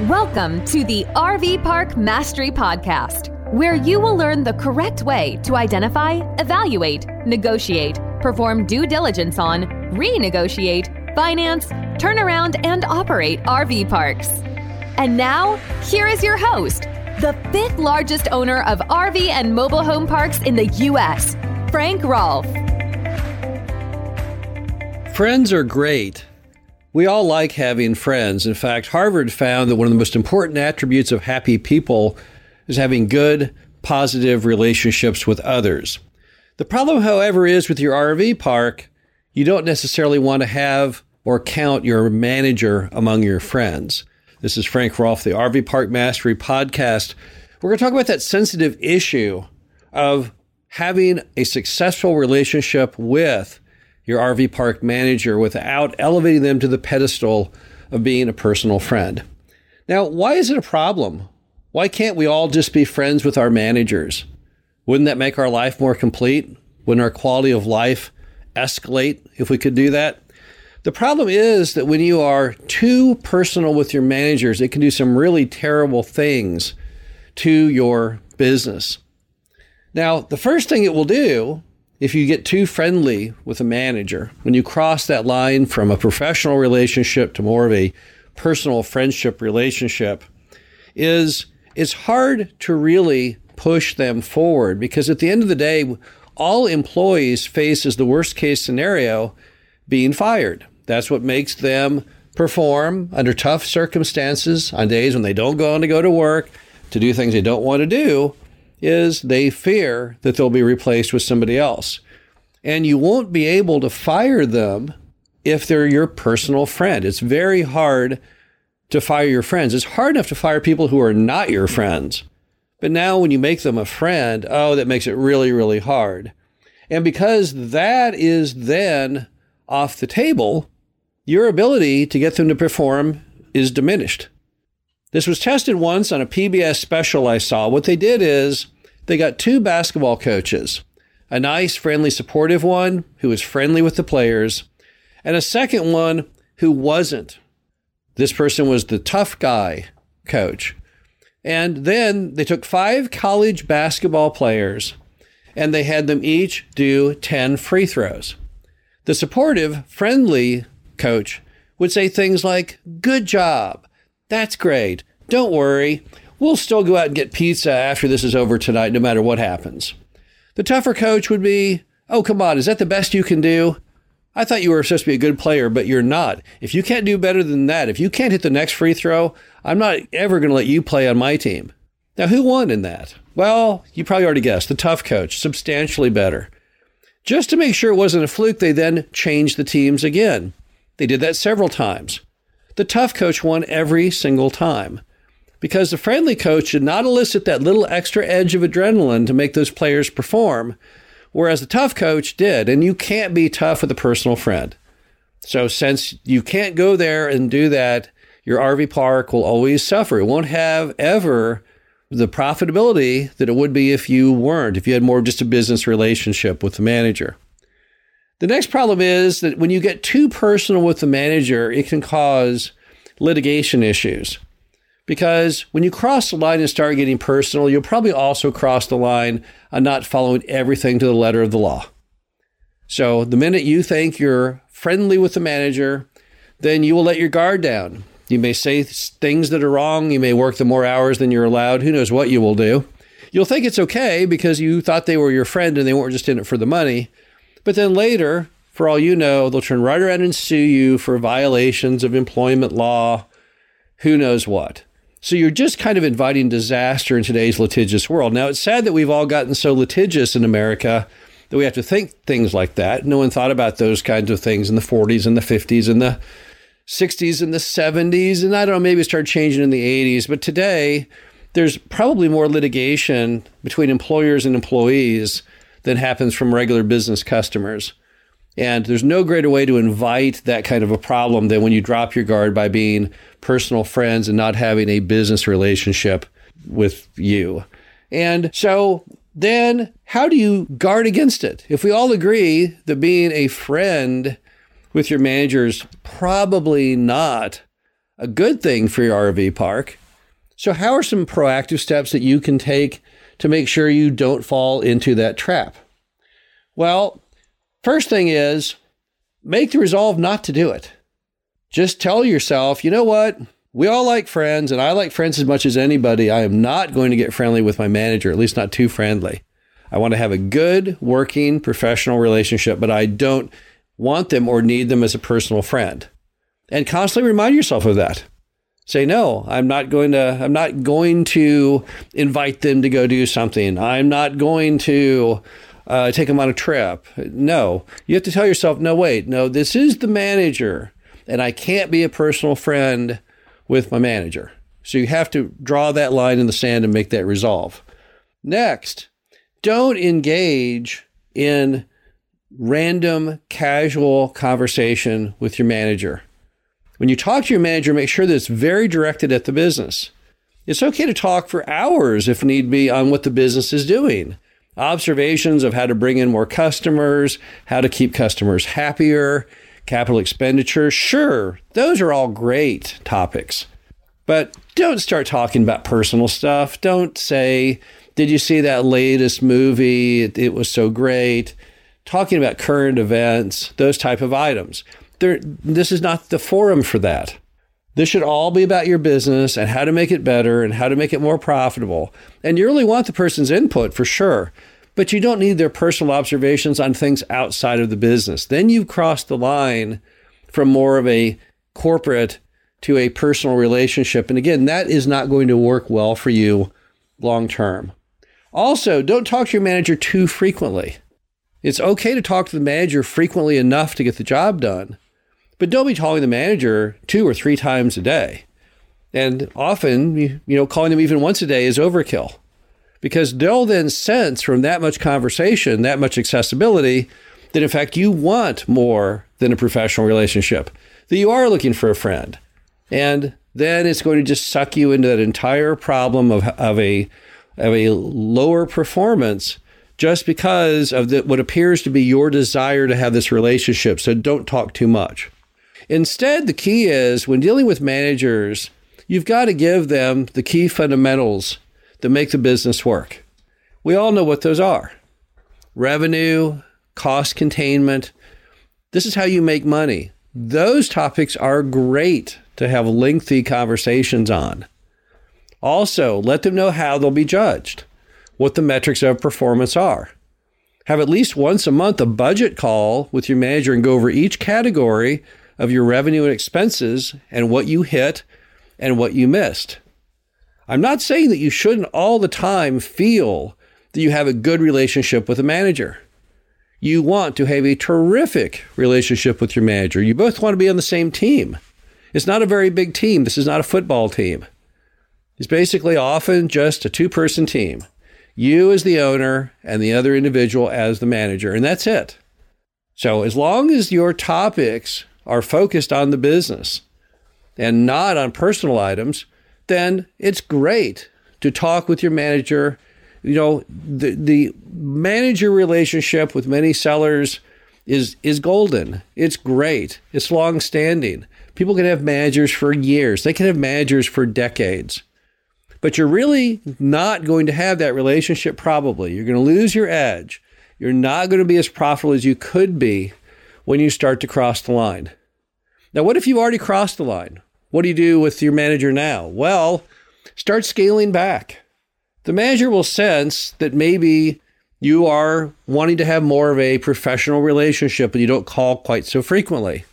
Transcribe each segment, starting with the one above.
Welcome to the RV Park Mastery Podcast, where you will learn the correct way to identify, evaluate, negotiate, perform due diligence on, renegotiate, finance, turn around, and operate RV parks. And now, here is your host, the fifth largest owner of RV and mobile home parks in the U.S., Frank Rolfe. Friends are great. We all like having friends. In fact, Harvard found that one of the most important attributes of happy people is having good, positive relationships with others. The problem, however, is with your RV park, you don't necessarily want to have or count your manager among your friends. This is Frank Rolfe, the RV Park Mastery Podcast. We're going to talk about that sensitive issue of having a successful relationship with your RV park manager without elevating them to the pedestal of being a personal friend. Now, why is it a problem? Why can't we all just be friends with our managers? Wouldn't that make our life more complete? Wouldn't our quality of life escalate if we could do that? The problem is that when you are too personal with your managers, it can do some really terrible things to your business. Now, the first thing it will do if you get too friendly with a manager, when you cross that line from a professional relationship to more of a personal friendship relationship, is it's hard to really push them forward because at the end of the day, all employees face as the worst case scenario being fired. That's what makes them perform under tough circumstances on days when they don't go on to go to work to do things they don't want to do is they fear that they'll be replaced with somebody else. And you won't be able to fire them if they're your personal friend. It's very hard to fire your friends. It's hard enough to fire people who are not your friends. But now when you make them a friend, oh, that makes it really, really hard. And because that is then off the table, your ability to get them to perform is diminished. This was tested once on a PBS special I saw. What they did is they got two basketball coaches a nice, friendly, supportive one who was friendly with the players, and a second one who wasn't. This person was the tough guy coach. And then they took five college basketball players and they had them each do 10 free throws. The supportive, friendly coach would say things like, Good job. That's great. Don't worry. We'll still go out and get pizza after this is over tonight, no matter what happens. The tougher coach would be, Oh, come on, is that the best you can do? I thought you were supposed to be a good player, but you're not. If you can't do better than that, if you can't hit the next free throw, I'm not ever going to let you play on my team. Now, who won in that? Well, you probably already guessed the tough coach, substantially better. Just to make sure it wasn't a fluke, they then changed the teams again. They did that several times. The tough coach won every single time because the friendly coach did not elicit that little extra edge of adrenaline to make those players perform, whereas the tough coach did. And you can't be tough with a personal friend. So, since you can't go there and do that, your RV park will always suffer. It won't have ever the profitability that it would be if you weren't, if you had more just a business relationship with the manager. The next problem is that when you get too personal with the manager, it can cause litigation issues. Because when you cross the line and start getting personal, you'll probably also cross the line on not following everything to the letter of the law. So the minute you think you're friendly with the manager, then you will let your guard down. You may say things that are wrong. You may work the more hours than you're allowed. Who knows what you will do? You'll think it's okay because you thought they were your friend and they weren't just in it for the money. But then later, for all you know, they'll turn right around and sue you for violations of employment law, who knows what. So you're just kind of inviting disaster in today's litigious world. Now, it's sad that we've all gotten so litigious in America that we have to think things like that. No one thought about those kinds of things in the 40s and the 50s and the 60s and the 70s. And I don't know, maybe it started changing in the 80s. But today, there's probably more litigation between employers and employees than happens from regular business customers. And there's no greater way to invite that kind of a problem than when you drop your guard by being personal friends and not having a business relationship with you. And so then how do you guard against it? If we all agree that being a friend with your manager is probably not a good thing for your RV park. So, how are some proactive steps that you can take to make sure you don't fall into that trap? Well, first thing is make the resolve not to do it. Just tell yourself, you know what? We all like friends, and I like friends as much as anybody. I am not going to get friendly with my manager, at least not too friendly. I want to have a good, working, professional relationship, but I don't want them or need them as a personal friend. And constantly remind yourself of that. Say no, I'm not going to I'm not going to invite them to go do something. I'm not going to uh, take them on a trip. No, you have to tell yourself, no, wait, no, this is the manager, and I can't be a personal friend with my manager. So you have to draw that line in the sand and make that resolve. Next, don't engage in random, casual conversation with your manager. When you talk to your manager, make sure that it's very directed at the business. It's okay to talk for hours if need be on what the business is doing. Observations of how to bring in more customers, how to keep customers happier, capital expenditure. Sure, those are all great topics. But don't start talking about personal stuff. Don't say, Did you see that latest movie? It, it was so great. Talking about current events, those type of items. There, this is not the forum for that. This should all be about your business and how to make it better and how to make it more profitable. And you really want the person's input for sure, but you don't need their personal observations on things outside of the business. Then you've crossed the line from more of a corporate to a personal relationship. And again, that is not going to work well for you long term. Also, don't talk to your manager too frequently. It's okay to talk to the manager frequently enough to get the job done, but don't be calling the manager two or three times a day. And often, you know, calling them even once a day is overkill because they'll then sense from that much conversation, that much accessibility, that in fact you want more than a professional relationship, that you are looking for a friend. And then it's going to just suck you into that entire problem of, of a of a lower performance just because of the, what appears to be your desire to have this relationship. So don't talk too much. Instead, the key is when dealing with managers, you've got to give them the key fundamentals that make the business work. We all know what those are revenue, cost containment. This is how you make money. Those topics are great to have lengthy conversations on. Also, let them know how they'll be judged, what the metrics of performance are. Have at least once a month a budget call with your manager and go over each category of your revenue and expenses and what you hit and what you missed. I'm not saying that you shouldn't all the time feel that you have a good relationship with a manager. You want to have a terrific relationship with your manager. You both want to be on the same team. It's not a very big team. This is not a football team. It's basically often just a two person team. You as the owner and the other individual as the manager, and that's it. So, as long as your topics are focused on the business and not on personal items, then it's great to talk with your manager. You know, the, the manager relationship with many sellers is is golden. It's great. It's long standing. People can have managers for years. They can have managers for decades. But you're really not going to have that relationship probably. You're going to lose your edge. You're not going to be as profitable as you could be when you start to cross the line. Now, what if you've already crossed the line? What do you do with your manager now? Well, start scaling back. The manager will sense that maybe you are wanting to have more of a professional relationship and you don't call quite so frequently.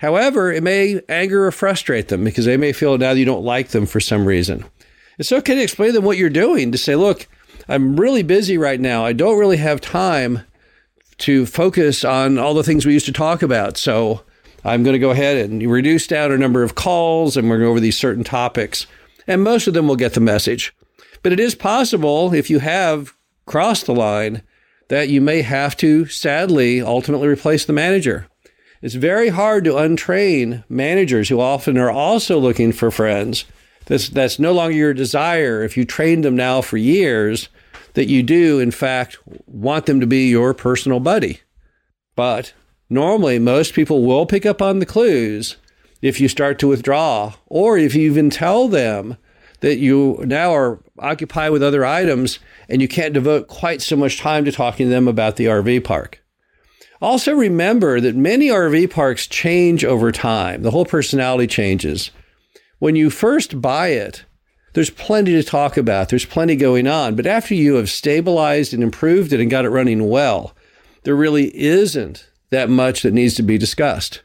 However, it may anger or frustrate them because they may feel now you don't like them for some reason. It's okay to explain to them what you're doing, to say, look, I'm really busy right now. I don't really have time to focus on all the things we used to talk about. So I'm going to go ahead and reduce down our number of calls and we're going over these certain topics. And most of them will get the message. But it is possible if you have crossed the line that you may have to sadly ultimately replace the manager. It's very hard to untrain managers who often are also looking for friends. That's no longer your desire if you trained them now for years that you do, in fact, want them to be your personal buddy. But normally most people will pick up on the clues if you start to withdraw, or if you even tell them that you now are occupied with other items and you can't devote quite so much time to talking to them about the RV park. Also, remember that many RV parks change over time. The whole personality changes. When you first buy it, there's plenty to talk about. There's plenty going on. But after you have stabilized and improved it and got it running well, there really isn't that much that needs to be discussed.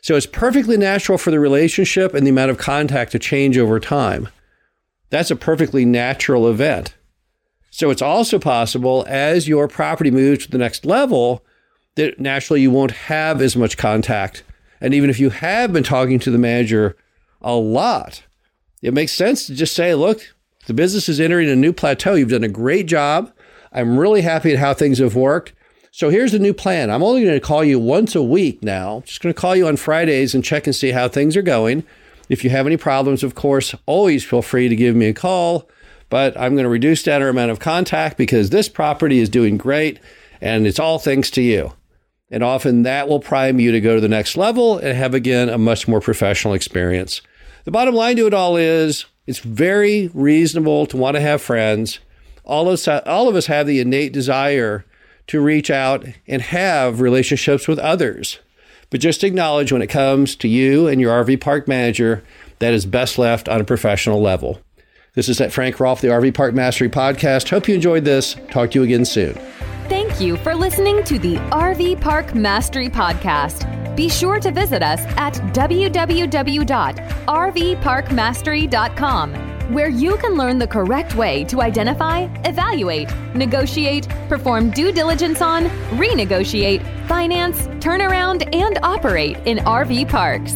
So it's perfectly natural for the relationship and the amount of contact to change over time. That's a perfectly natural event. So it's also possible as your property moves to the next level that naturally you won't have as much contact. And even if you have been talking to the manager a lot, it makes sense to just say, look, the business is entering a new plateau. You've done a great job. I'm really happy at how things have worked. So here's the new plan. I'm only going to call you once a week now. Just going to call you on Fridays and check and see how things are going. If you have any problems, of course, always feel free to give me a call. But I'm going to reduce that amount of contact because this property is doing great and it's all thanks to you. And often that will prime you to go to the next level and have, again, a much more professional experience. The bottom line to it all is it's very reasonable to want to have friends. All of us, all of us have the innate desire to reach out and have relationships with others. But just acknowledge when it comes to you and your RV park manager, that is best left on a professional level. This is at Frank Rolfe, the RV Park Mastery Podcast. Hope you enjoyed this. Talk to you again soon. Thank you for listening to the RV Park Mastery Podcast. Be sure to visit us at www.rvparkmastery.com where you can learn the correct way to identify, evaluate, negotiate, perform due diligence on, renegotiate, finance, turn around, and operate in RV parks.